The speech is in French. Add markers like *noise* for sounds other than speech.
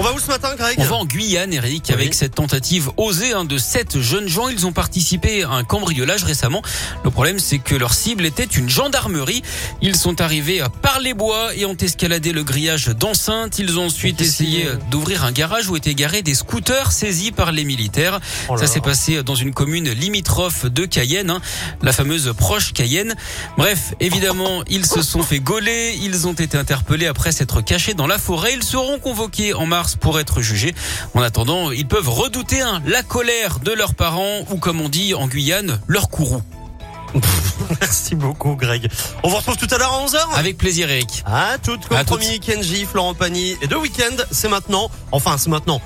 On va où ce matin, Greg On va en Guyane, Eric, avec cette tentative osée hein, de sept jeunes gens. Ils ont participé à un cambriolage récemment. Le problème, c'est que leur cible était une gendarmerie. Ils sont arrivés par les bois et ont escaladé le grillage d'enceinte. Ils ont ensuite essayé d'ouvrir un garage où étaient garés des scooters saisis par les militaires. Oh Ça s'est passé dans une commune limitrophe de Cayenne, hein, la fameuse proche Cayenne. Bref, évidemment, ils se sont fait gauler. Ils ont été interpellés après s'être cachés dans la forêt. Ils seront convoqués en mars pour être jugés. En attendant, ils peuvent redouter hein, la colère de leurs parents ou comme on dit en Guyane, leur courroux. *laughs* Merci beaucoup, Greg. On vous retrouve tout à l'heure à 11h. Avec plaisir, Eric. À toutes, comme À toutes. promis, Kenji, Florent Pagny. Et deux week-ends, c'est maintenant. Enfin, c'est maintenant.